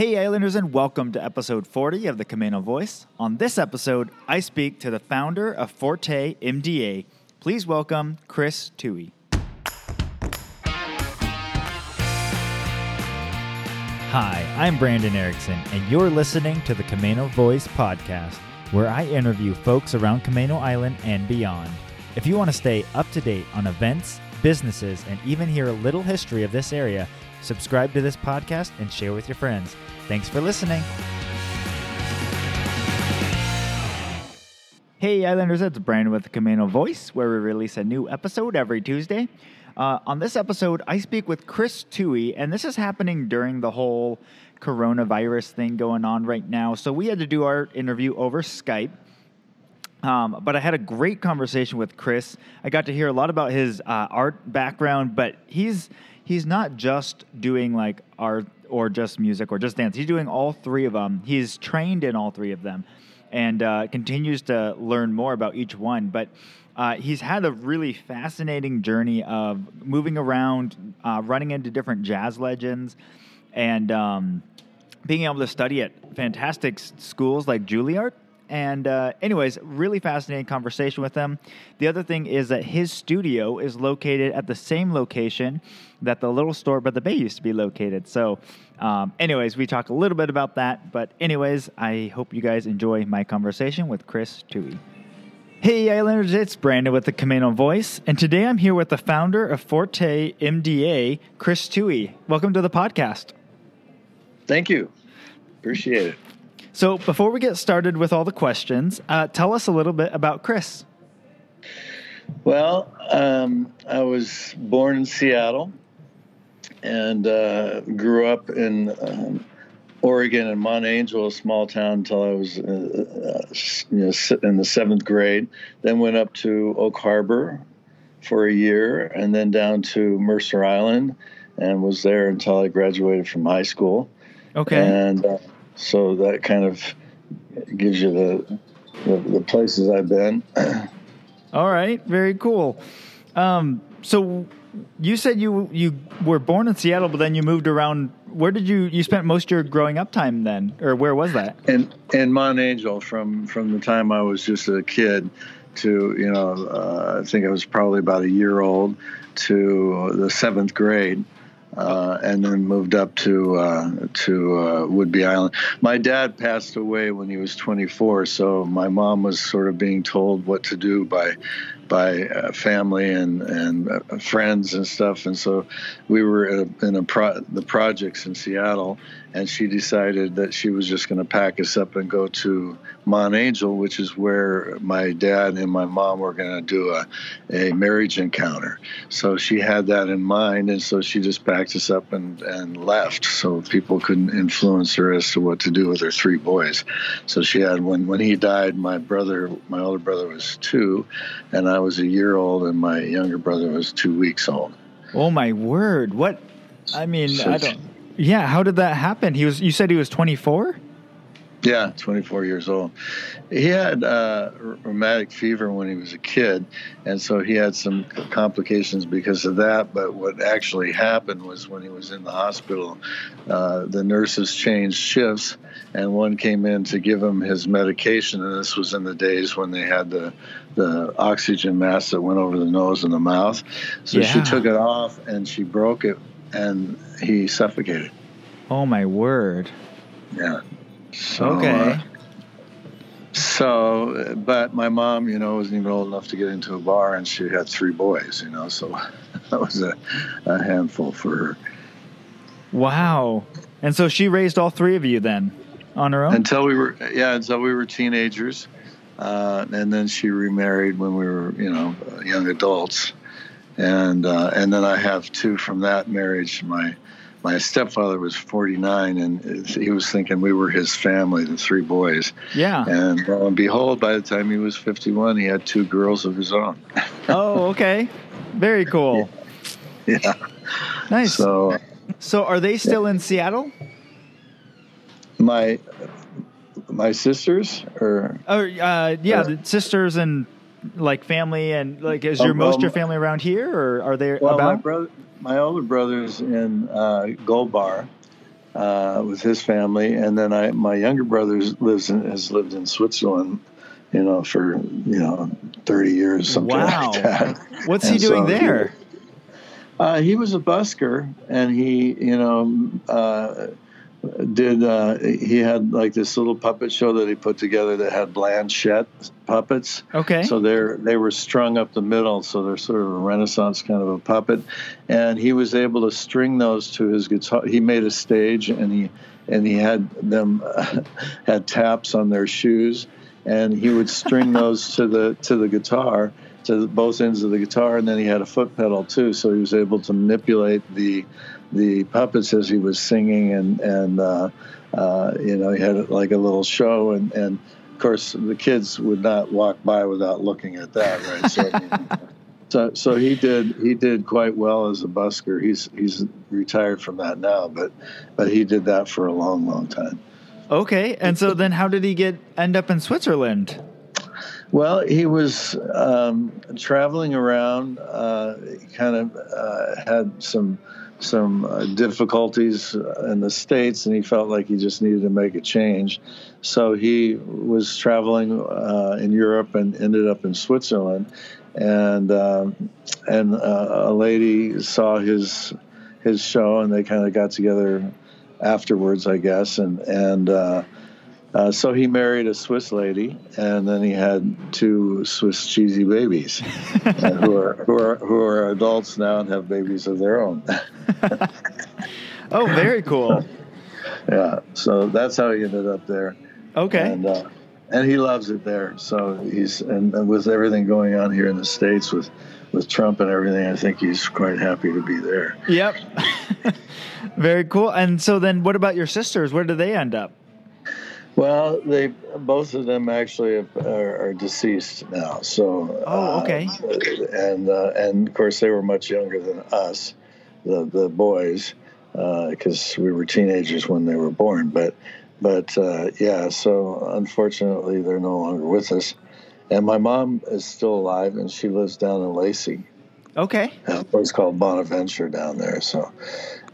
Hey, Islanders, and welcome to episode 40 of the Camano Voice. On this episode, I speak to the founder of Forte MDA. Please welcome Chris Tui. Hi, I'm Brandon Erickson, and you're listening to the Camano Voice podcast, where I interview folks around Camano Island and beyond. If you want to stay up to date on events, businesses, and even hear a little history of this area, subscribe to this podcast and share with your friends. Thanks for listening. Hey, Islanders, it's Brandon with the Camano Voice, where we release a new episode every Tuesday. Uh, on this episode, I speak with Chris Tui, and this is happening during the whole coronavirus thing going on right now. So we had to do our interview over Skype. Um, but I had a great conversation with Chris. I got to hear a lot about his uh, art background, but he's he's not just doing like art or just music or just dance. He's doing all three of them. He's trained in all three of them, and uh, continues to learn more about each one. But uh, he's had a really fascinating journey of moving around, uh, running into different jazz legends, and um, being able to study at fantastic schools like Juilliard and uh, anyways, really fascinating conversation with him. The other thing is that his studio is located at the same location that the little store by the bay used to be located. So, um, anyways, we talk a little bit about that. But anyways, I hope you guys enjoy my conversation with Chris Tui. Hey Islanders, it's Brandon with the Camano Voice, and today I'm here with the founder of Forte MDA, Chris Tui. Welcome to the podcast. Thank you. Appreciate it. So, before we get started with all the questions, uh, tell us a little bit about Chris. Well, um, I was born in Seattle and uh, grew up in um, Oregon in Mount Angel, a small town, until I was uh, uh you know, in the seventh grade. Then went up to Oak Harbor for a year, and then down to Mercer Island, and was there until I graduated from high school. Okay. And uh, so that kind of gives you the the, the places I've been. All right, very cool. Um, so you said you you were born in Seattle, but then you moved around. Where did you you spent most of your growing up time then, or where was that? In in Mount Angel, from from the time I was just a kid to you know uh, I think I was probably about a year old to the seventh grade uh, and then moved up to uh, to uh, Whidbey Island. My dad passed away when he was 24, so my mom was sort of being told what to do by by uh, family and and uh, friends and stuff. And so we were in, a, pro- the projects in Seattle, and she decided that she was just going to pack us up and go to Mount Angel, which is where my dad and my mom were going to do a, a marriage encounter. So she had that in mind, and so she just packed us up and, and left so people couldn't influence her as to what to do with her three boys. So she had, when, when he died, my brother, my older brother was two, and I was a year old, and my younger brother was two weeks old. Oh, my word. What? I mean, so I don't. Yeah, how did that happen? He was. You said he was 24. Yeah, 24 years old. He had uh, rheumatic fever when he was a kid, and so he had some complications because of that. But what actually happened was when he was in the hospital, uh, the nurses changed shifts, and one came in to give him his medication. And this was in the days when they had the the oxygen mask that went over the nose and the mouth. So yeah. she took it off and she broke it, and he suffocated. Oh my word! Yeah. So, okay. Uh, so, but my mom, you know, wasn't even old enough to get into a bar, and she had three boys, you know, so that was a, a handful for her. Wow. And so she raised all three of you then on her own? Until we were, yeah, until we were teenagers. Uh, and then she remarried when we were, you know, young adults. And, uh, and then I have two from that marriage. My, my stepfather was 49 and he was thinking we were his family the three boys yeah and lo and behold by the time he was 51 he had two girls of his own oh okay very cool yeah, yeah. nice so so are they still yeah. in seattle my my sisters or oh uh, yeah the sisters and like family and like is your um, most um, your family around here or are they well, about my brother my older brother's in uh, Gold Bar, uh, with his family, and then I my younger brother lives in, has lived in Switzerland, you know, for you know thirty years, something wow. like that. What's and he doing so there? He, uh, he was a busker, and he, you know, uh, did uh, he had like this little puppet show that he put together that had Blanchette puppets. Okay. So they're they were strung up the middle, so they're sort of a Renaissance kind of a puppet, and he was able to string those to his guitar. He made a stage, and he and he had them uh, had taps on their shoes, and he would string those to the to the guitar to both ends of the guitar, and then he had a foot pedal too, so he was able to manipulate the the puppets as he was singing, and and uh, uh, you know he had like a little show, and and of course the kids would not walk by without looking at that, right? So, so so he did he did quite well as a busker. He's he's retired from that now, but but he did that for a long long time. Okay, and so then how did he get end up in Switzerland? Well, he was um, traveling around. Uh, kind of uh, had some some uh, difficulties in the states, and he felt like he just needed to make a change. So he was traveling uh, in Europe and ended up in Switzerland, and um, and uh, a lady saw his his show, and they kind of got together afterwards, I guess, and and uh, so he married a Swiss lady, and then he had two Swiss cheesy babies, uh, who are who are who are adults now and have babies of their own. oh, very cool. yeah, so that's how he ended up there. Okay. And uh, and he loves it there. So he's and, and with everything going on here in the states with with Trump and everything, I think he's quite happy to be there. Yep. very cool. And so then, what about your sisters? Where do they end up? Well, they both of them actually are, are deceased now. So oh, okay. Uh, and uh, and of course they were much younger than us, the the boys, because uh, we were teenagers when they were born. But but uh, yeah, so unfortunately they're no longer with us. And my mom is still alive, and she lives down in Lacey. Okay. A place called Bonaventure down there. So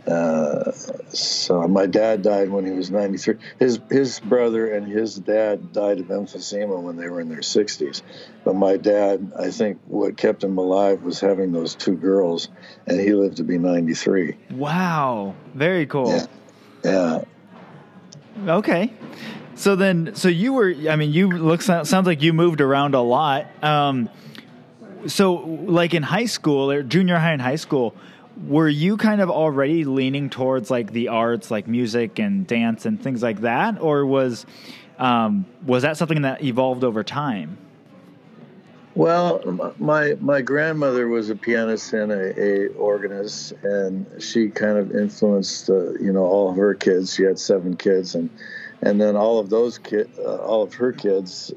uh, so my dad died when he was 93. His his brother and his dad died of emphysema when they were in their 60s. But my dad, I think, what kept him alive was having those two girls, and he lived to be 93. Wow, very cool. Yeah. yeah. Okay. So then, so you were, I mean, you look sounds like you moved around a lot. Um, so, like in high school or junior high and high school, were you kind of already leaning towards like the arts, like music and dance and things like that, or was um, was that something that evolved over time? Well, my my grandmother was a pianist and a, a organist, and she kind of influenced uh, you know all of her kids. She had seven kids, and and then all of those kid, uh, all of her kids,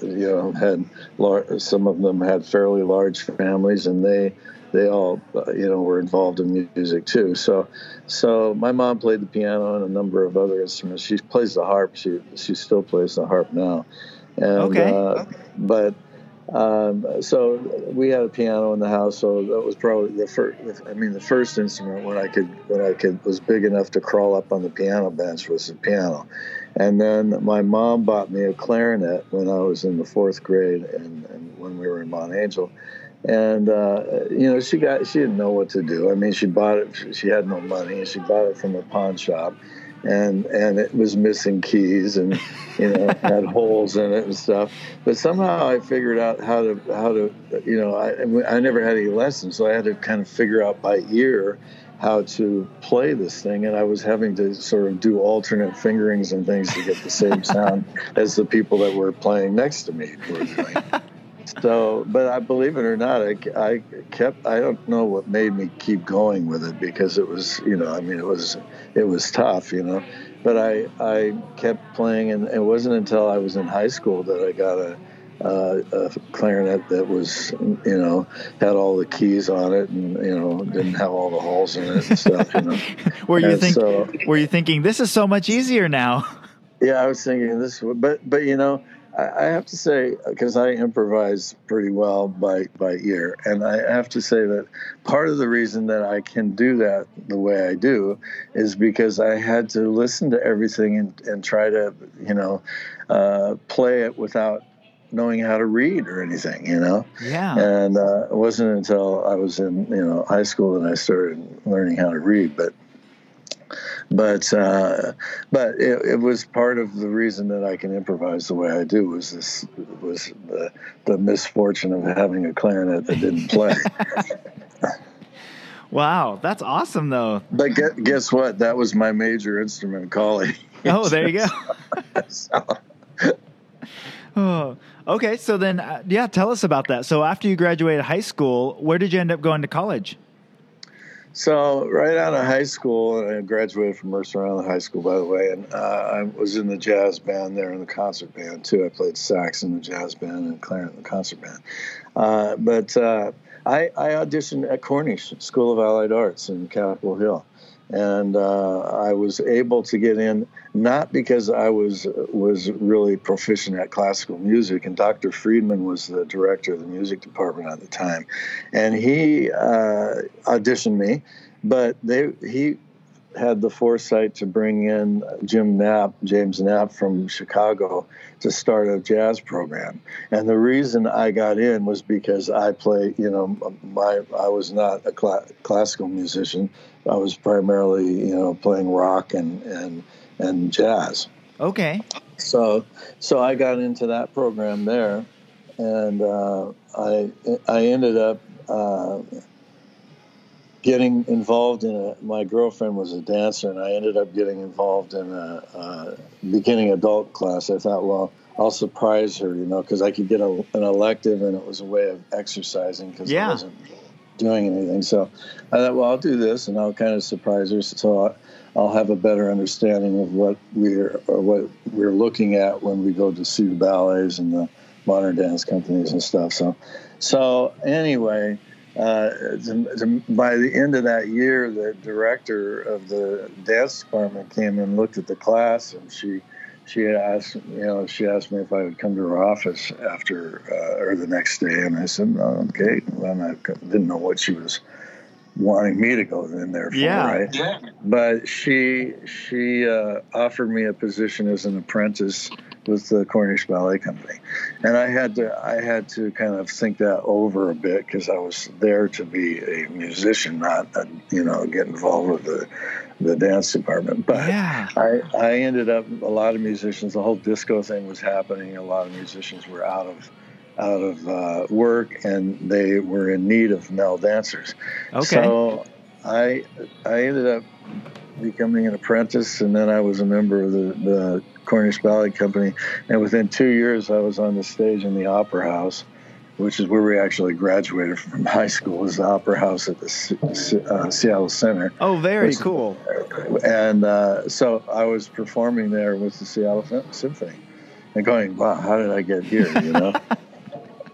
you know, had lar- some of them had fairly large families, and they they all uh, you know were involved in music too. So so my mom played the piano and a number of other instruments. She plays the harp. She she still plays the harp now. And, okay. Uh, but um, so we had a piano in the house, so that was probably the first. I mean, the first instrument when I could when I could was big enough to crawl up on the piano bench was the piano, and then my mom bought me a clarinet when I was in the fourth grade, and, and when we were in Mount Angel, and uh, you know she got she didn't know what to do. I mean, she bought it. She had no money, and she bought it from a pawn shop, and and it was missing keys, and you know had holes in it and stuff. But somehow I figured out how to how to you know I I never had any lessons, so I had to kind of figure out by ear how to play this thing and i was having to sort of do alternate fingerings and things to get the same sound as the people that were playing next to me were doing so, but I believe it or not, I, I kept. I don't know what made me keep going with it because it was, you know, I mean, it was, it was tough, you know. But I, I kept playing, and it wasn't until I was in high school that I got a, uh, a clarinet that was, you know, had all the keys on it, and you know, didn't have all the holes in it and stuff. You know. were you think? So, were you thinking this is so much easier now? Yeah, I was thinking this, but but you know, I have to say, because I improvise pretty well by, by ear, and I have to say that part of the reason that I can do that the way I do is because I had to listen to everything and, and try to, you know, uh, play it without knowing how to read or anything, you know. Yeah. And uh, it wasn't until I was in, you know, high school that I started learning how to read, but but uh, but it, it, was part of the reason that I can improvise the way I do was this was the, the misfortune of having a clarinet that didn't play. wow, that's awesome though. But get, guess what? That was my major instrument in college. Oh, there you go. so. oh, okay. So then, uh, yeah, tell us about that. So after you graduated high school, where did you end up going to college? So right out of high school, I graduated from Mercer Island High School, by the way, and uh, I was in the jazz band there, in the concert band too. I played sax in the jazz band and clarinet in the concert band. Uh, but uh, I, I, auditioned at Cornish School of Allied Arts in Capitol Hill, and uh, I was able to get in not because I was was really proficient at classical music, and Dr. Friedman was the director of the music department at the time, and he uh, auditioned me, but they he had the foresight to bring in Jim Knapp, James Knapp from Chicago, to start a jazz program. And the reason I got in was because I play, you know, my I was not a cl- classical musician. I was primarily, you know, playing rock and and and jazz. Okay. So so I got into that program there, and uh, I I ended up. Uh, getting involved in a my girlfriend was a dancer and i ended up getting involved in a, a beginning adult class i thought well i'll surprise her you know because i could get a, an elective and it was a way of exercising because yeah. i wasn't doing anything. So i thought well i'll do this and i'll kind of surprise her. So i'll have a better understanding of what we're or what we're looking at when we go to see the ballets and the modern dance companies and stuff. So so anyway uh, by the end of that year, the director of the dance department came and looked at the class, and she she asked you know she asked me if I would come to her office after uh, or the next day, and I said oh, okay. And I didn't know what she was wanting me to go in there for, yeah. right? Yeah. But she she uh, offered me a position as an apprentice with the Cornish Ballet Company, and I had to I had to kind of think that over a bit because I was there to be a musician, not a, you know get involved with the the dance department. But yeah. I I ended up a lot of musicians. The whole disco thing was happening. A lot of musicians were out of out of uh, work and they were in need of male dancers. Okay. So I I ended up becoming an apprentice, and then I was a member of the, the Cornish Ballet Company. And within two years, I was on the stage in the Opera House, which is where we actually graduated from high school. Was the Opera House at the uh, Seattle Center. Oh, very cool. And uh, so I was performing there with the Seattle Symphony, and going, "Wow, how did I get here?" You know.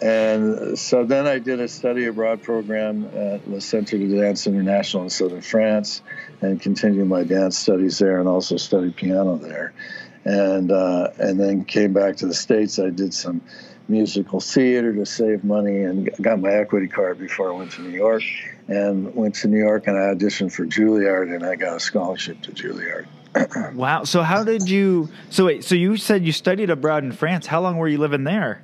And so then I did a study abroad program at the Centre de Dance International in southern France and continued my dance studies there and also studied piano there. And, uh, and then came back to the States. I did some musical theater to save money and got my equity card before I went to New York. And went to New York and I auditioned for Juilliard and I got a scholarship to Juilliard. wow. So how did you? So wait. So you said you studied abroad in France. How long were you living there?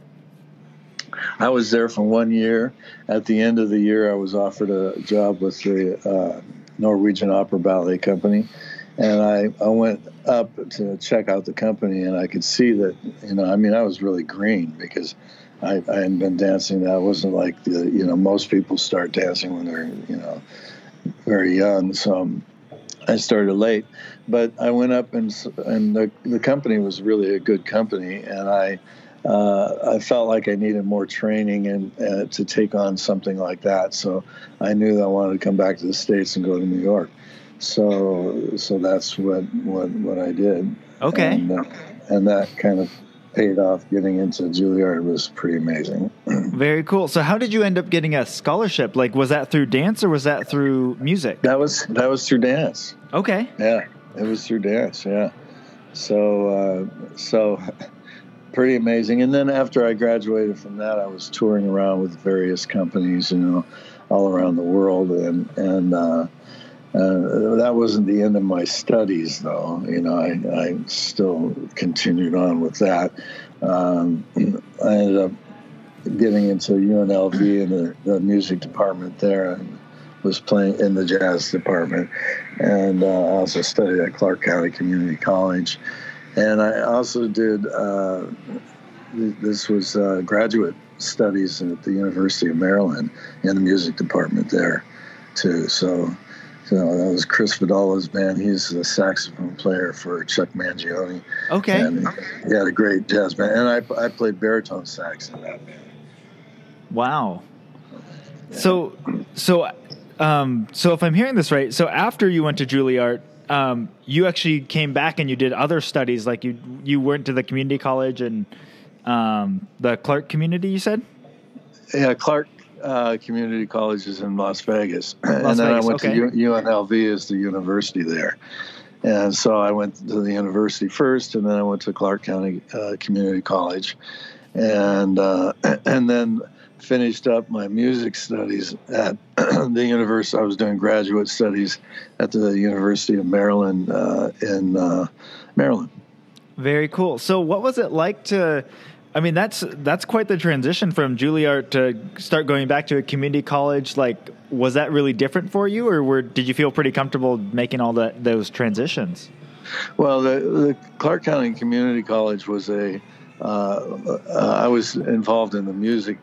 I was there for one year. At the end of the year, I was offered a job with the uh, Norwegian Opera Ballet Company, and I, I went up to check out the company, and I could see that you know I mean I was really green because I, I hadn't been dancing. That wasn't like the you know most people start dancing when they're you know very young. So I started late, but I went up and and the the company was really a good company, and I uh, I felt like I needed more training and uh, to take on something like that. So I knew that I wanted to come back to the states and go to New York. So so that's what what what I did. Okay. And, uh, and that kind of paid off. Getting into Juilliard was pretty amazing. Very cool. So how did you end up getting a scholarship? Like was that through dance or was that through music? That was that was through dance. Okay. Yeah, it was through dance. Yeah. So uh, so pretty amazing. And then after I graduated from that, I was touring around with various companies, you know, all around the world, and and uh, uh, that wasn't the end of my studies, though. You know, I, I still continued on with that. Um, I ended up getting into UNLV in the, the, music department there and was playing in the jazz department. And uh, I also studied at Clark County Community College. And I also did, uh, this was uh, graduate studies at the University of Maryland in the music department there, too. So so that was Chris Vadala's band. He's the saxophone player for Chuck Mangione. Okay. And he had a great jazz band, and I I played baritone sax in that band. Wow. So so um, so if I'm hearing this right, so after you went to Juilliard, um, you actually came back and you did other studies, like you you went to the community college and um, the Clark community. You said. Yeah, Clark uh, community is in Las Vegas, Las and then Vegas, I went okay. to U- UNLV as the university there. And so I went to the university first, and then I went to Clark County uh, Community College, and uh, and then finished up my music studies at the university. I was doing graduate studies at the University of Maryland uh, in uh, Maryland. Very cool. So, what was it like to I mean, that's that's quite the transition from Juilliard to start going back to a community college. Like, was that really different for you, or were, did you feel pretty comfortable making all that those transitions? Well, the, the Clark County Community College was a. Uh, uh, I was involved in the music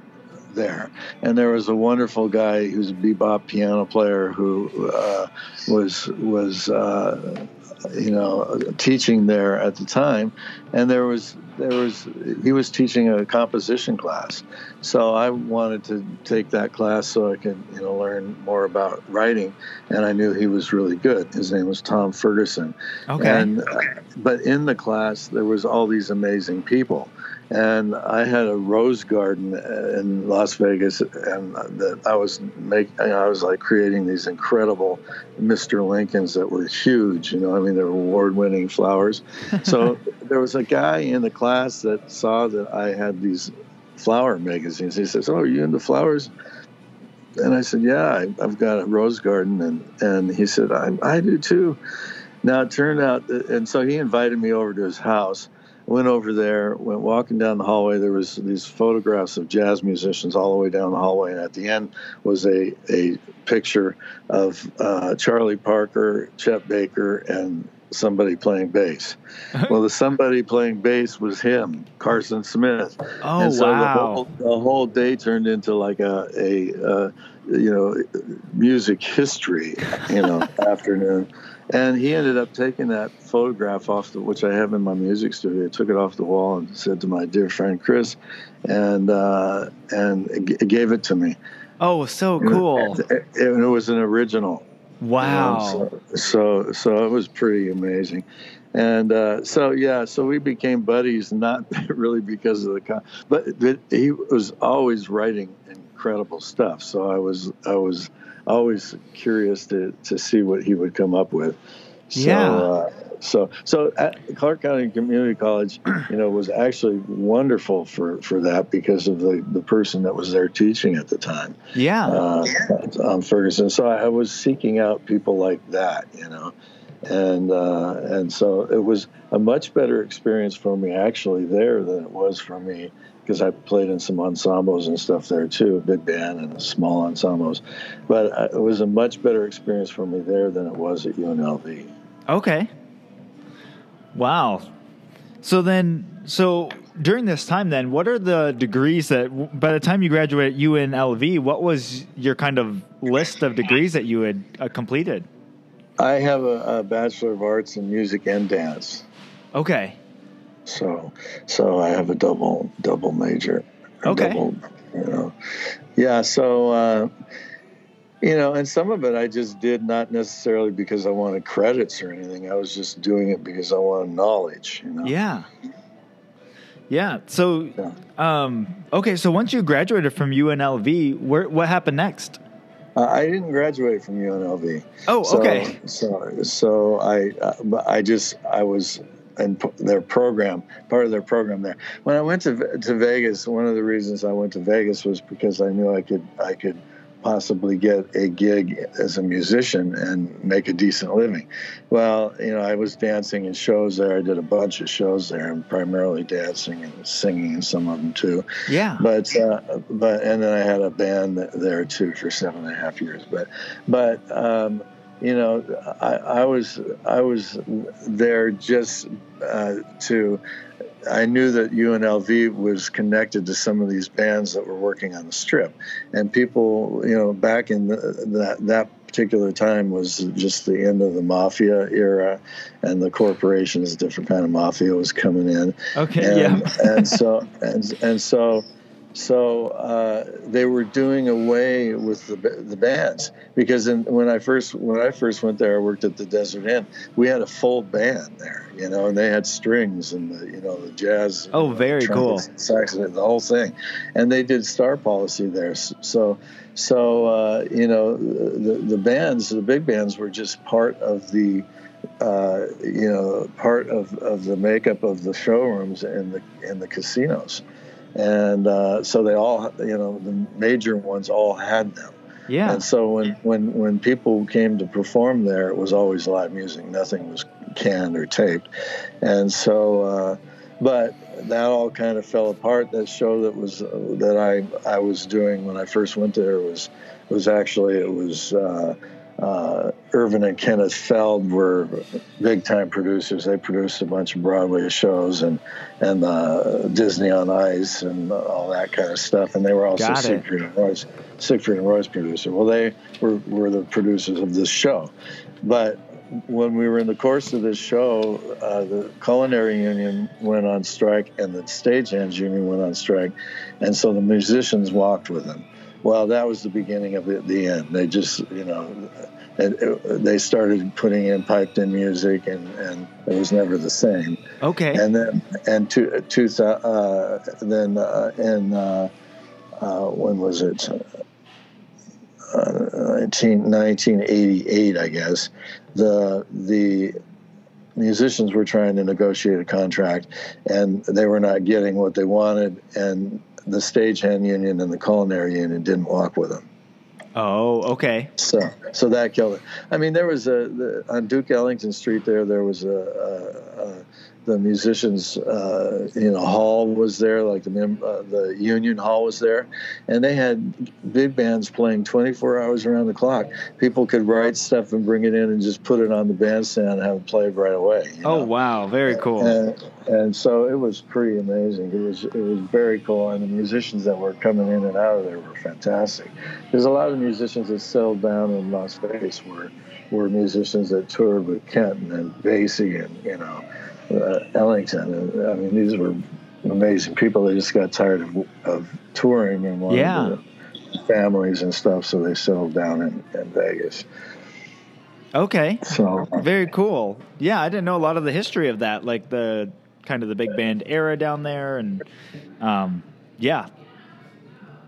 there, and there was a wonderful guy who's a bebop piano player who uh, was was uh, you know teaching there at the time, and there was there was he was teaching a composition class, so I wanted to take that class so I could you know learn more about writing, and I knew he was really good. His name was Tom Ferguson. Okay. And uh, but in the class there was all these amazing people, and I had a rose garden uh, in Las Vegas, and that I was making. I was like creating these incredible Mr. Lincolns that were huge. You know, I mean, they were award-winning flowers. So there was a guy in the class that saw that I had these flower magazines. He says, "Oh, are you into flowers?" And I said, "Yeah, I, have got a rose garden." And and he said, "I I do too." Now it turned out, that, and so he invited me over to his house went over there, went walking down the hallway. There was these photographs of jazz musicians all the way down the hallway, and at the end was a a picture of uh, Charlie Parker, Chet Baker, and somebody playing bass. well, the somebody playing bass was him, Carson Smith. Oh and so wow! The whole, the whole day turned into like a a uh, you know music history, you know, afternoon. And he ended up taking that photograph off, the, which I have in my music studio. Took it off the wall and said to my dear friend Chris, and uh, and g- gave it to me. Oh, so cool! And it, it, it was an original. Wow! so, so, so it was pretty amazing. And uh, so yeah, so we became buddies, not really because of the con, but, but he was always writing incredible stuff. So I was I was always curious to, to see what he would come up with. So, yeah. Uh, so, so at Clark County Community College, you know, was actually wonderful for, for that because of the, the person that was there teaching at the time. Yeah. Uh, um, Ferguson. So I was seeking out people like that, you know, and uh, and so it was a much better experience for me actually there than it was for me because I played in some ensembles and stuff there too, big band and small ensembles. But uh, it was a much better experience for me there than it was at UNLV. Okay. Wow. So then, so during this time, then, what are the degrees that by the time you graduated at UNLV, what was your kind of list of degrees that you had uh, completed? I have a, a Bachelor of Arts in Music and Dance. Okay. So, so I have a double double major. Okay. Double, you know, yeah. So, uh, you know, and some of it I just did not necessarily because I wanted credits or anything. I was just doing it because I wanted knowledge. You know. Yeah. Yeah. So, yeah. Um, okay. So once you graduated from UNLV, where, what happened next? Uh, I didn't graduate from UNLV. Oh, so, okay. So, so I, uh, I just, I was and their program, part of their program there. When I went to to Vegas, one of the reasons I went to Vegas was because I knew I could I could possibly get a gig as a musician and make a decent living. Well, you know, I was dancing in shows there. I did a bunch of shows there, and primarily dancing and singing in some of them too. Yeah. But uh, but and then I had a band there too for seven and a half years. But but um, you know, I, I was I was there just uh, to I knew that UNLV was connected to some of these bands that were working on the strip, and people, you know, back in the, that that particular time was just the end of the mafia era, and the corporations, a different kind of mafia was coming in. Okay, and, yeah, and so and and so so uh, they were doing away with the, the bands because in, when I first when I first went there, I worked at the Desert Inn. We had a full band there, you know, and they had strings and the, you know the jazz. Oh, very cool. Saxophone, the whole thing, and they did star policy there. So so uh, you know the the bands, the big bands, were just part of the. Uh, you know, part of, of the makeup of the showrooms and the and the casinos and uh, so they all, you know, the major ones all had them. Yeah. And so when, when, when people came to perform there, it was always live music. Nothing was canned or taped. And so, uh, but that all kind of fell apart. That show that was uh, that I I was doing when I first went there was was actually it was uh, uh, Irvin and Kenneth Feld were big time producers. They produced a bunch of Broadway shows and and uh, Disney on Ice and all that kind of stuff. And they were also Siegfried and Roy's Siegfried and Roy's producer. Well, they were were the producers of this show, but when we were in the course of this show, uh, the culinary union went on strike and the stagehands union went on strike, and so the musicians walked with them well, that was the beginning of the, the end. They just, you know, it, it, they started putting in piped in music, and, and it was never the same. Okay. And then, and to, to uh, then uh, in uh, uh when was it? Uh, 19, 1988, I guess. The the musicians were trying to negotiate a contract, and they were not getting what they wanted, and the stagehand union and the culinary union didn't walk with them. Oh, okay. So, so that killed it. I mean, there was a the, on Duke Ellington Street. There, there was a the musicians, uh, you know, hall was there, like the uh, the Union Hall was there, and they had big bands playing 24 hours around the clock. People could write stuff and bring it in and just put it on the bandstand and have it played right away. Oh know? wow, very cool. And, and, so it was pretty amazing. It was it was very cool, and the musicians that were coming in and out of there were fantastic. There's a lot of musicians that settled down in Las Vegas were were musicians that toured with Kenton and Basie and you know uh, Ellington. I mean, these were amazing people. They just got tired of, of touring and wanted yeah. families and stuff, so they settled down in, in Vegas. Okay. So very cool. Yeah, I didn't know a lot of the history of that, like the kind of the big band era down there, and um, yeah,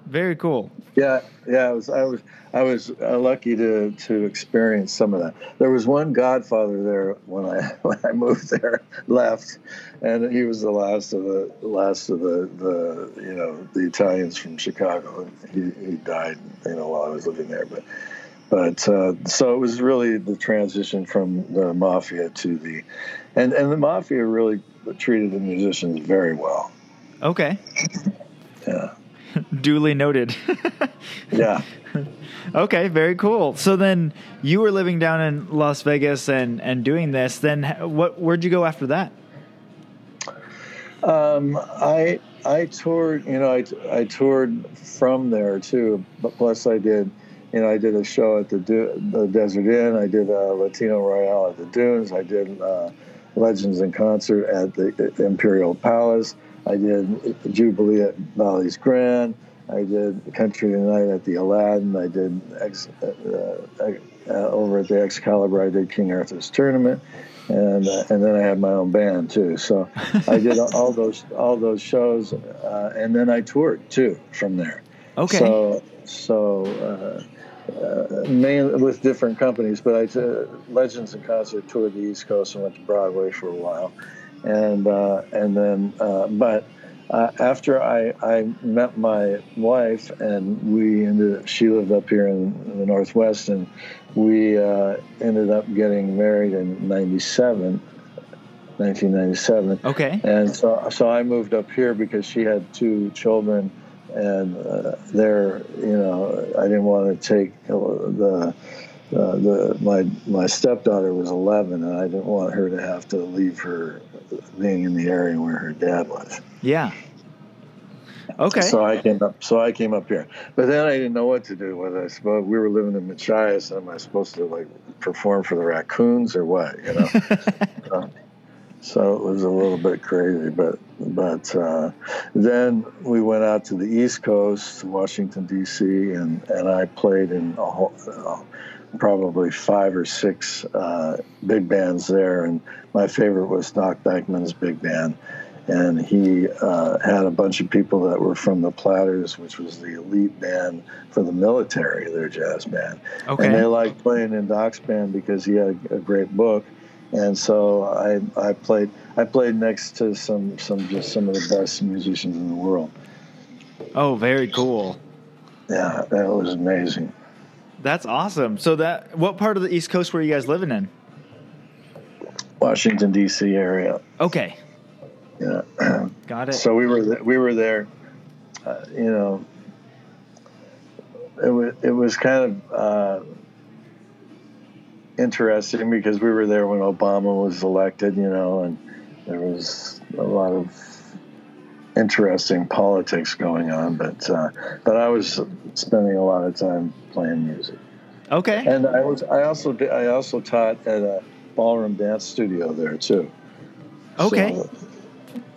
very cool. Yeah, yeah. I was, I was, I was uh, lucky to to experience some of that. There was one Godfather there when I when I moved there, left, and he was the last of the last of the the you know the Italians from Chicago. He he died you know while I was living there, but but uh, so it was really the transition from the mafia to the, and and the mafia really treated the musicians very well. Okay. Yeah. Duly noted. yeah. Okay, very cool. So then you were living down in Las Vegas and and doing this. Then what? Where'd you go after that? Um, I I toured. You know, I I toured from there too. But plus, I did. You know, I did a show at the the Desert Inn. I did a Latino Royale at the Dunes. I did uh, Legends in Concert at the Imperial Palace. I did Jubilee at Bally's Grand. I did Country Tonight at the Aladdin. I did X, uh, uh, uh, over at the Excalibur. I did King Arthur's Tournament, and uh, and then I had my own band too. So I did all those all those shows, uh, and then I toured too from there. Okay. So so. Uh, mainly with different companies, but I t- Legends in Concert toured the East Coast and went to Broadway for a while, and uh, and then uh, but. Uh, after I, I met my wife and we ended up, she lived up here in the northwest and we uh, ended up getting married in 97 1997 Okay. and so so I moved up here because she had two children and uh, they're you know I didn't want to take the uh, the my my stepdaughter was 11 and I didn't want her to have to leave her being in the area where her dad was. Yeah. Okay. So I came up. So I came up here, but then I didn't know what to do. Whether I suppose we were living in Machias, am I supposed to like perform for the raccoons or what? You know. so, so it was a little bit crazy, but but uh, then we went out to the East Coast, Washington D.C., and and I played in a whole, uh, probably five or six uh, big bands there, and my favorite was Doc Beckman's big band and he uh, had a bunch of people that were from the Platters, which was the elite band for the military, their jazz band. Okay. And they liked playing in Doc's band because he had a, a great book. And so I, I played I played next to some some just some of the best musicians in the world. oh, very cool. Yeah, that was amazing. That's awesome. So that what part of the East Coast were you guys living in? Washington D.C. area. Okay. Yeah. Got it. So we were th- we were there. Uh, you know, it was it was kind of uh, interesting because we were there when Obama was elected. You know, and there was a lot of interesting politics going on. But uh, but I was spending a lot of time playing music, okay. and I was I also did, I also taught at a ballroom dance studio there too. Okay. So,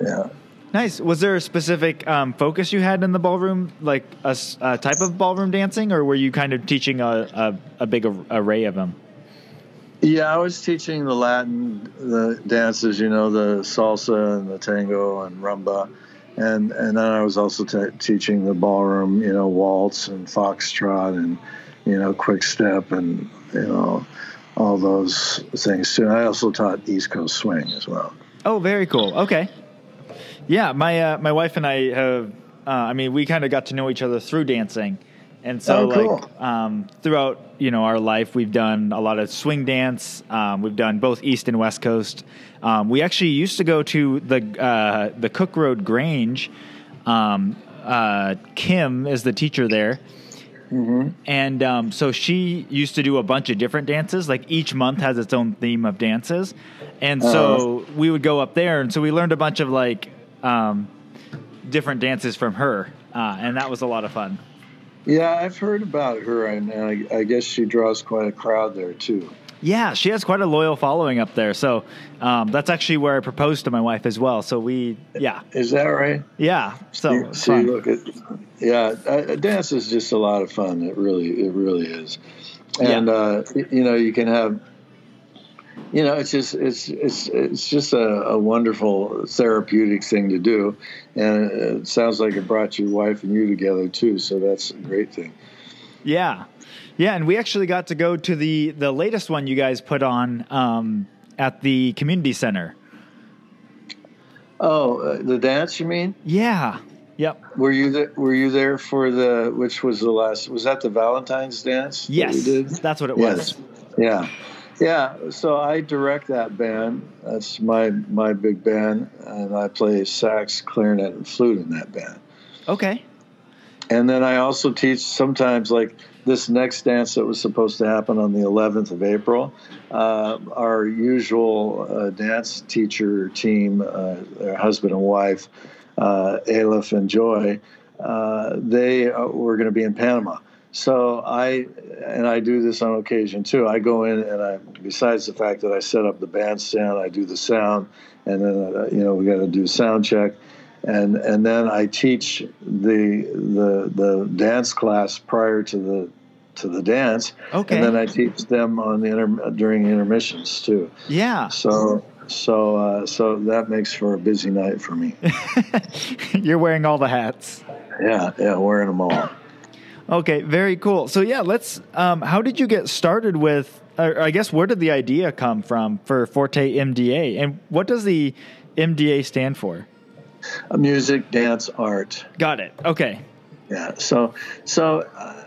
yeah. Nice. Was there a specific um, focus you had in the ballroom, like a type of ballroom dancing, or were you kind of teaching a, a, a big array of them? Yeah, I was teaching the Latin the dances, you know, the salsa and the tango and rumba, and and then I was also teaching the ballroom, you know, waltz and foxtrot and you know, quick step and you know, all those things too. I also taught East Coast swing as well. Oh, very cool. Okay. Yeah, my uh, my wife and I have. Uh, I mean, we kind of got to know each other through dancing, and so Oh, cool. like um, throughout you know our life, we've done a lot of swing dance. Um, we've done both East and West Coast. Um, we actually used to go to the uh, the Cook Road Grange. Um, uh, Kim is the teacher there. And um, so she used to do a bunch of different dances. Like each month has its own theme of dances, and so we would go up there, and so we learned a bunch of like um, different dances from her, uh, and that was a lot of fun. Yeah, I've heard about her, and I, I guess she draws quite a crowd there too. Yeah, she has quite a loyal following up there. So um, that's actually where I proposed to my wife as well. So we, yeah, Is that right? yeah. So See- see, look at yeah, uh, dance is just a lot of fun. It really, it really is. And Yeah. uh, you know, you can have, you know, it's just it's it's it's just a, a wonderful therapeutic thing to do, and it sounds like it brought your wife and you together too. So that's a great thing. Yeah, yeah, and we actually got to go to the the latest one you guys put on um, at the community center. Oh, uh, the dance, you mean? Yeah. Yep. Were you there? Were you there for the which was the last? Was that the Valentine's dance? Yes, did? that's what it Yes. was. Yeah. Yeah. So I direct that band. That's my my big band, and I play sax, clarinet, and flute in that band. Okay. And then I also teach sometimes like this next dance that was supposed to happen on the 11th of April. Uh, our usual uh, dance teacher team, uh, their husband and wife, uh, Aleph and Joy, uh, they uh, were going to be in Panama. So I and I do this on occasion too. I go in and I, besides the fact that I set up the bandstand, I do the sound, and then uh, you know we got to do sound check and and then I teach the the the dance class prior to the to the dance, Okay. and then I teach them on the inter, during intermissions too. Yeah. So so uh, so that makes for a busy night for me. You're wearing all the hats. Yeah, yeah, wearing them all. Okay, very cool. So yeah, let's. Um, how did you get started with? Or I guess where did the idea come from for Forte MDA, and what does the MDA stand for? Music, dance, art. Got it. Okay. Yeah. So, so uh,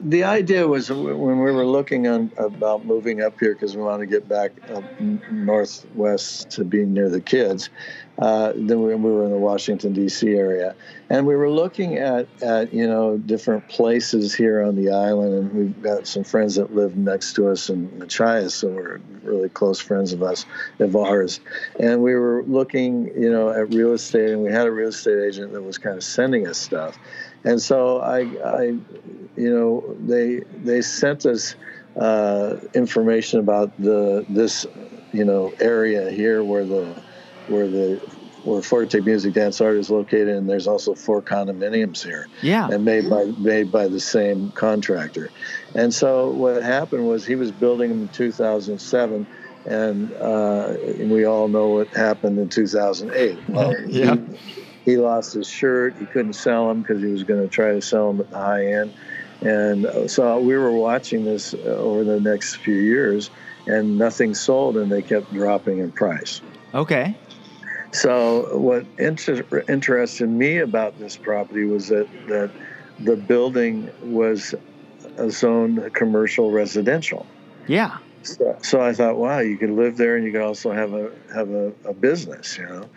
the idea was when we were looking on about moving up here because we want to get back up northwest to be near the kids. Uh, then we, we, were in the Washington D.C. area, and we were looking at at you know different places here on the island, and we've got some friends that live next to us in Machias, we're really close friends of us, of ours, and we were looking you know at real estate, and we had a real estate agent that was kind of sending us stuff. And so I, I you know, they they sent us uh, information about the this you know area here where the where the where Forte Music Dance Art is located, and there's also four condominiums here. Yeah. And made by made by the same contractor. And so what happened was he was building them in 2007, and, uh, and we all know what happened in 2008. Well, yeah. He, he lost his shirt. He couldn't sell them because he was going to try to sell them at the high end. And uh, so we were watching this uh, over the next few years, and nothing sold, and they kept dropping in price. Okay. So what inter- interested me about this property was that that the building was a zoned commercial residential. Yeah. So, so I thought, wow, you could live there, and you could also have a have a, a business, you know.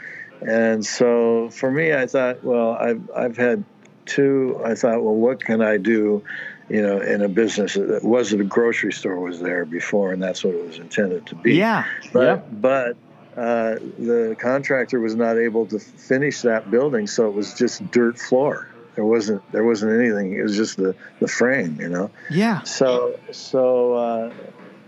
And so for me, I thought, well, I've, I've had two. I thought, well, what can I do, you know, in a business that was it a grocery store was there before, and that's what it was intended to be. Yeah. But, yep. but uh, the contractor was not able to finish that building, so it was just dirt floor. There wasn't there wasn't anything. It was just the the frame, you know. Yeah. So so, uh,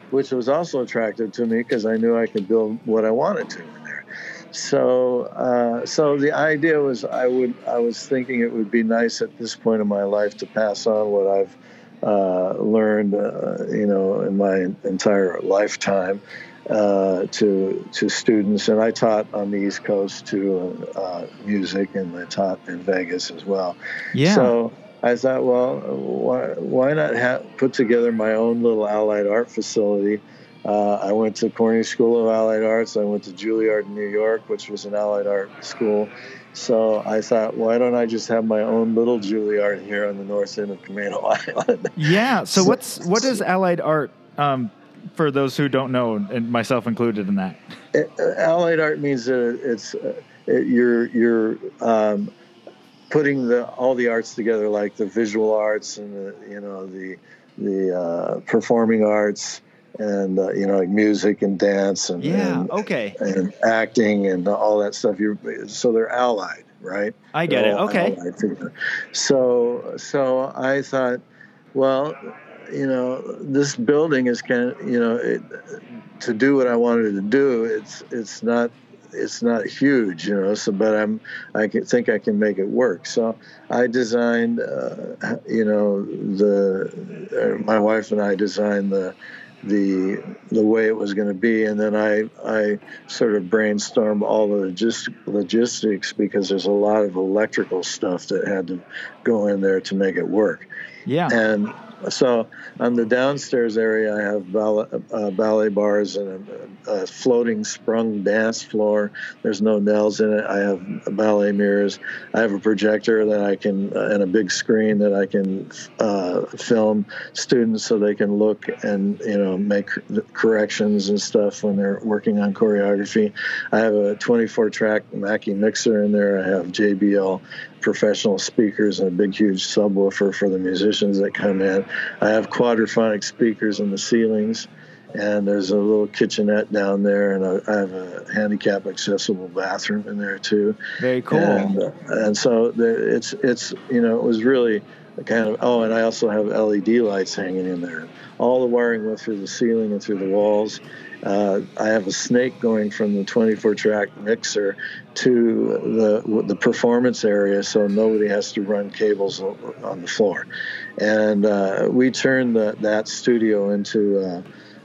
which was also attractive to me because I knew I could build what I wanted to in there. so uh, so the idea was I would I was thinking it would be nice at this point in my life to pass on what I've uh, learned uh, you know in my entire lifetime uh, to to students and I taught on the East Coast to uh, music and I taught in Vegas as well. Yeah. So I thought, well, why, why not have, put together my own little allied art facility uh, I went to Cornish School of Allied Arts. I went to Juilliard in New York, which was an allied art school. So I thought, why don't I just have my own little Juilliard here on the north end of Camano Island? Yeah. So, so what's what is allied art? Um, for those who don't know, and myself included in that. It, uh, allied art means that it's uh, it, you're you're um, putting the all the arts together, like the visual arts and the you know the the uh, performing arts and uh, you know like music and dance and yeah and, okay. and acting and all that stuff. You so they're allied right? I get they're it. okay. so so i thought well you know this building is kind of you know it, to do what i wanted to do it's it's not it's not huge, you know. So, but I'm, I can, think I can make it work. So, I designed, uh, you know, the uh, my wife and I designed the the the way it was going to be, and then I I sort of brainstormed all the logist, logistics because there's a lot of electrical stuff that had to go in there to make it work. Yeah. And so on the downstairs area, I have ballet, uh, ballet bars and a, a, floating sprung dance floor. There's no nails in it. I have ballet mirrors. I have a projector that I can uh, and a big screen that I can uh, film students so they can look and you know make corrections and stuff when they're working on choreography. I have a 24-track Mackie mixer in there. I have JBL professional speakers and a big, huge subwoofer for the musicians that come in. I have quadraphonic speakers in the ceilings, and there's a little kitchenette down there, and I have a handicap accessible bathroom in there too. Very cool. And, uh, and so it's it's you know it was really kind of oh, and I also have LED lights hanging in there. All the wiring went through the ceiling and through the walls. Uh, I have a snake going from the 24 track mixer to the the performance area, so nobody has to run cables on the floor. And uh, we turned the, that studio into uh,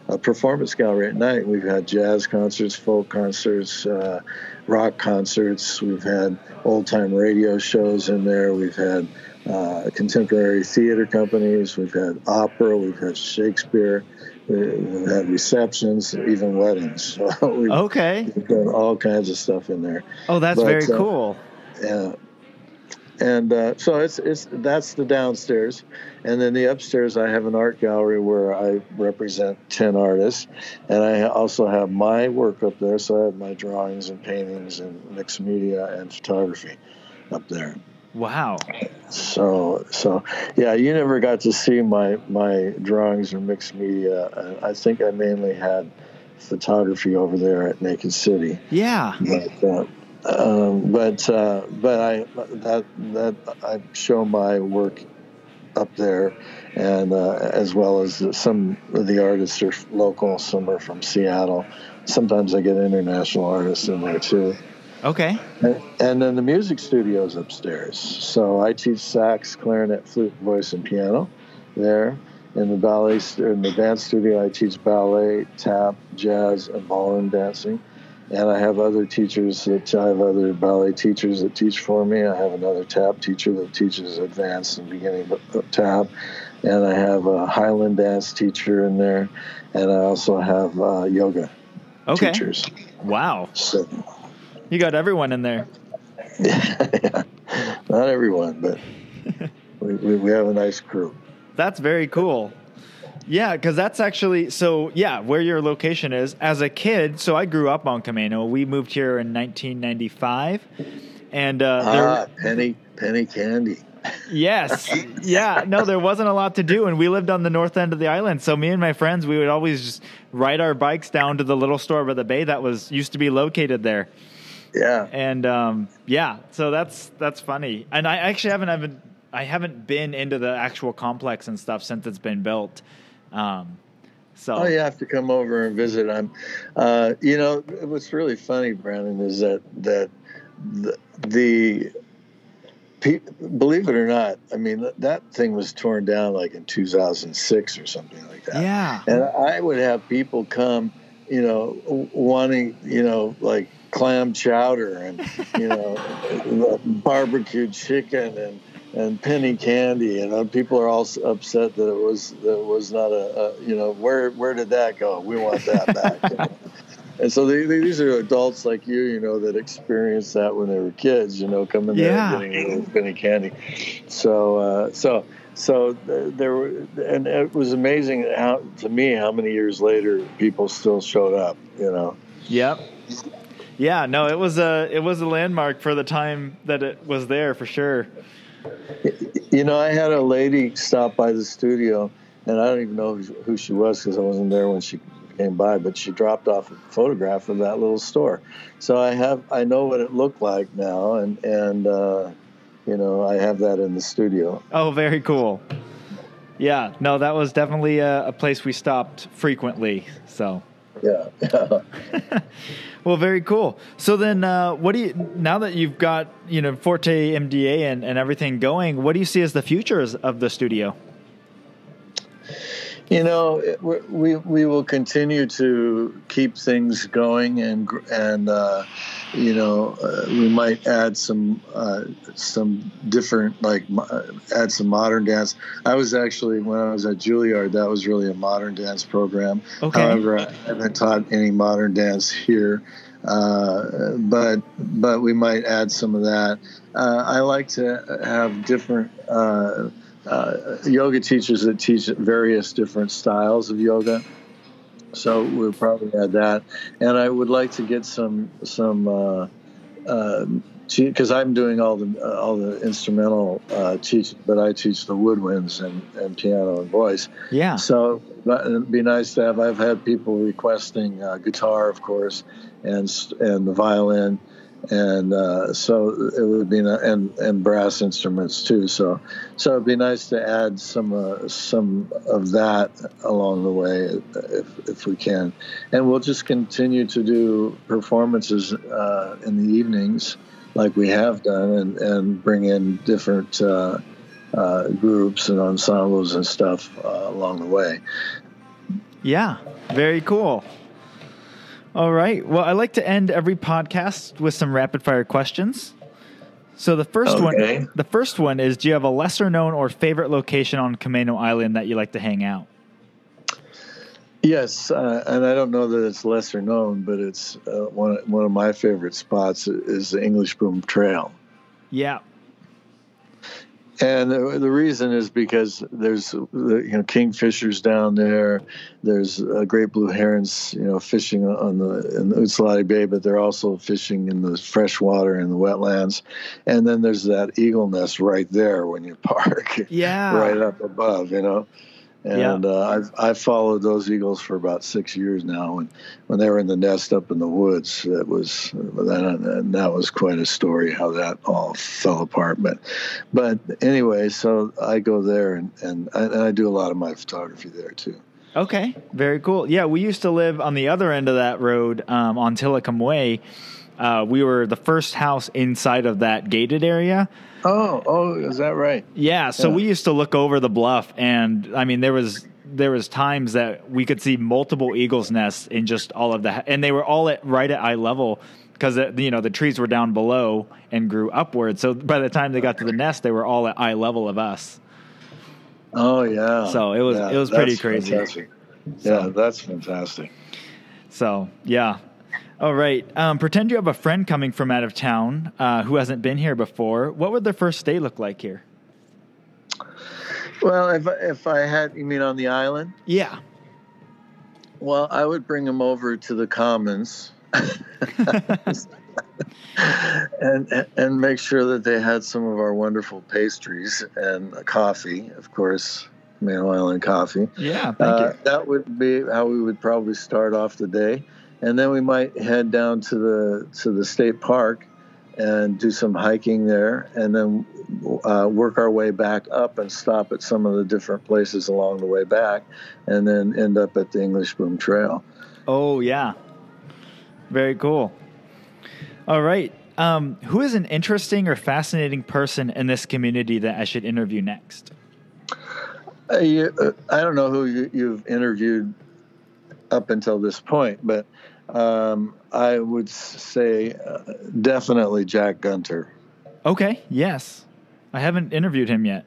a performance gallery at night. We've had jazz concerts, folk concerts, uh, rock concerts. We've had old time radio shows in there. We've had uh, contemporary theater companies. We've had opera. We've had Shakespeare. We had receptions, even weddings. So we, Okay. we've done all kinds of stuff in there. Oh, that's But, very uh, cool. Yeah. And uh, so it's it's that's the downstairs, and then the upstairs I have an art gallery where I represent ten artists, and I also have my work up there. So I have my drawings and paintings and mixed media and photography up there. Wow. So so yeah, you never got to see my my drawings or mixed media. I think I mainly had photography over there at Naked City Yeah. but uh, um, but uh, but I that that I show my work up there, and uh, as well as some of the artists are local, some are from Seattle. Sometimes I get international artists in there too. Okay. And, and then the music studio's upstairs. So I teach sax, clarinet, flute, voice, and piano there. In the ballet, st- in the dance studio, I teach ballet, tap, jazz, and ballroom dancing. And I have other teachers that I have other ballet teachers that teach for me. I have another tap teacher that teaches advanced and beginning tap. And I have a Highland dance teacher in there. And I also have uh, yoga Okay. teachers. Wow. So You got everyone in there. yeah, not everyone, but we, we, we have a nice crew. That's very cool. Yeah, because that's actually so. Yeah, where your location is. As a kid, so I grew up on Camano. We moved here in 1995, and uh, there, Ah, penny penny candy. yes, yeah, no, there wasn't a lot to do, and we lived on the north end of the island. So me and my friends, we would always just ride our bikes down to the little store by the bay that was used to be located there. Yeah, and um, yeah, so that's that's funny. And I actually haven't haven't I haven't been into the actual complex and stuff since it's been built. Um, so Oh, you have to come over and visit. I'm, uh, you know, what's really funny, Brandon, is that that the, the believe it or not, I mean that, that thing was torn down like in 2006 or something like that. yeah, And I would have people come, you know, wanting, you know, like clam chowder and, you know, barbecue chicken and, and penny candy. And people are all upset that it was that it was not a, a, you know, where where did that go? We want that back. you know. And so they, they, these are adults like you, you know, that experienced that when they were kids, you know, coming there and getting a little penny candy. So, uh, so, so there were, and it was amazing how, to me, how many years later people still showed up, you know. yep, yeah. No, it was a it was a landmark for the time that it was there for sure. You know, I had a lady stop by the studio, and I don't even know who she was because I wasn't there when she came by, but she dropped off a photograph of that little store. So I have, I know what it looked like now, and and uh, you know, I have that in the studio. Oh, very cool. Yeah, no, that was definitely a, a place we stopped frequently. So. Yeah. well, very cool. So then, uh, what do you now that you've got you know Forte MDA and, and everything going? What do you see as the futures of the studio? You know, it, we- we we will continue to keep things going, and and uh, you know, uh, we might add some uh, some different like uh, add some modern dance. I was actually when I was at Juilliard, that was really a modern dance program. Okay. However, I haven't taught any modern dance here. Uh, but but we might add some of that. Uh, I like to have different uh, uh, yoga teachers that teach various different styles of yoga. So we'll probably add that, and I would like to get some some uh, because I'm doing all the uh, all the instrumental uh, teach, but I teach the woodwinds and, and piano and voice. Yeah. So but it'd be nice to have. I've had people requesting uh, guitar, of course, and and the violin, and uh, so it would be ni- and and brass instruments too. So so it'd be nice to add some uh, some of that along the way if if we can, and we'll just continue to do performances uh, in the evenings like we have done, and and bring in different. Uh, uh, groups and ensembles and stuff uh, along the way. Yeah. Very cool. All right. Well, I like to end every podcast with some rapid fire questions. So the first Okay. one, the first one is: Do you have a lesser known or favorite location on Camano Island that you like to hang out? Yes, uh, and I don't know that it's lesser known, but it's uh, one one of my favorite spots is the English Boom Trail. Yeah. And the, the reason is because there's you know kingfishers down there, there's uh, great blue herons you know fishing on the in the Utsalady Bay, but they're also fishing in the fresh water in the wetlands, and then there's that eagle nest right there when you park. Yeah. right up above, you know. And Yeah. uh, I've I've followed those eagles for about six years now, and when they were in the nest up in the woods, that was that, that was quite a story how that all fell apart. But but anyway, so I go there and and, I- and I do a lot of my photography there too. Okay, very cool. Yeah, we used to live on the other end of that road um, on Tillicum Way. Uh, we were the first house inside of that gated area. Oh oh, is that right? Yeah, so Yeah. we used to look over the bluff, and I mean, there was there was times that we could see multiple eagles' nests in just all of the, and they were all at right at eye level because you know the trees were down below and grew upward. So by the time they got to the nest, they were all at eye level of us. Oh yeah. So it was- it was pretty crazy. fantastic. So- Yeah, that's fantastic. So yeah. All right. Um, pretend you have a friend coming from out of town uh, who hasn't been here before. What would their first day look like here? Well, if if I had, you mean on the island? Yeah. Well, I would bring them over to the commons and and make sure that they had some of our wonderful pastries and coffee, of course, Camano Island coffee. Yeah. Thank Uh, you. that would be how we would probably start off the day, and then we might head down to the to the state park and do some hiking there, and then uh, work our way back up and stop at some of the different places along the way back, and then end up at the English Boom Trail. Oh yeah. Very cool. All right. Um, who is an interesting or fascinating person in this community that I should interview next? Uh, you, uh, I don't know who you, you've interviewed up until this point, but um, I would say uh, definitely Jack Gunter. Okay. Yes. I haven't interviewed him yet.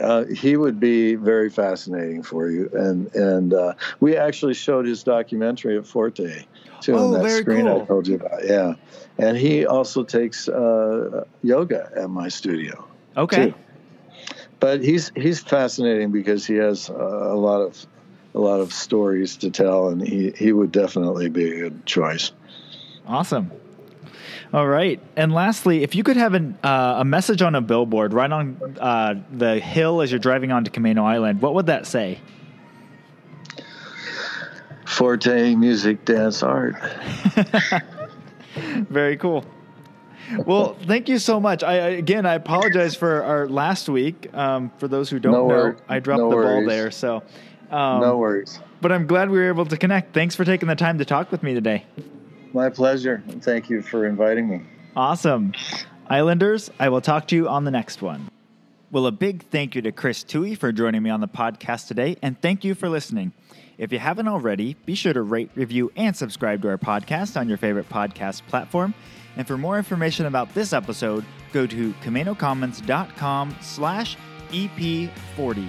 Uh, he would be very fascinating for you, and and uh, we actually showed his documentary at Forte too Oh, on that screen cool. I told you about. Yeah, and he also takes uh, yoga at my studio. Okay. too. But he's he's fascinating because he has uh, a lot of a lot of stories to tell, and he, he would definitely be a good choice. Awesome. All right. And lastly, if you could have an, uh, a message on a billboard right on uh, the hill as you're driving onto Camano Island, what would that say? Forte music, dance, art. Very cool. Well, thank you so much. I again, I apologize for our last week. Um, for those who don't No know, wor- I dropped no the ball there. So, um, no worries. but I'm glad we were able to connect. Thanks for taking the time to talk with me today. My pleasure. and Thank you for inviting me. Awesome. Islanders, I will talk to you on the next one. Well, a big thank you to Chris Tui for joining me on the podcast today, and thank you for listening. If you haven't already, be sure to rate, review, and subscribe to our podcast on your favorite podcast platform. And for more information about this episode, go to CamanoCommons.com slash EP40.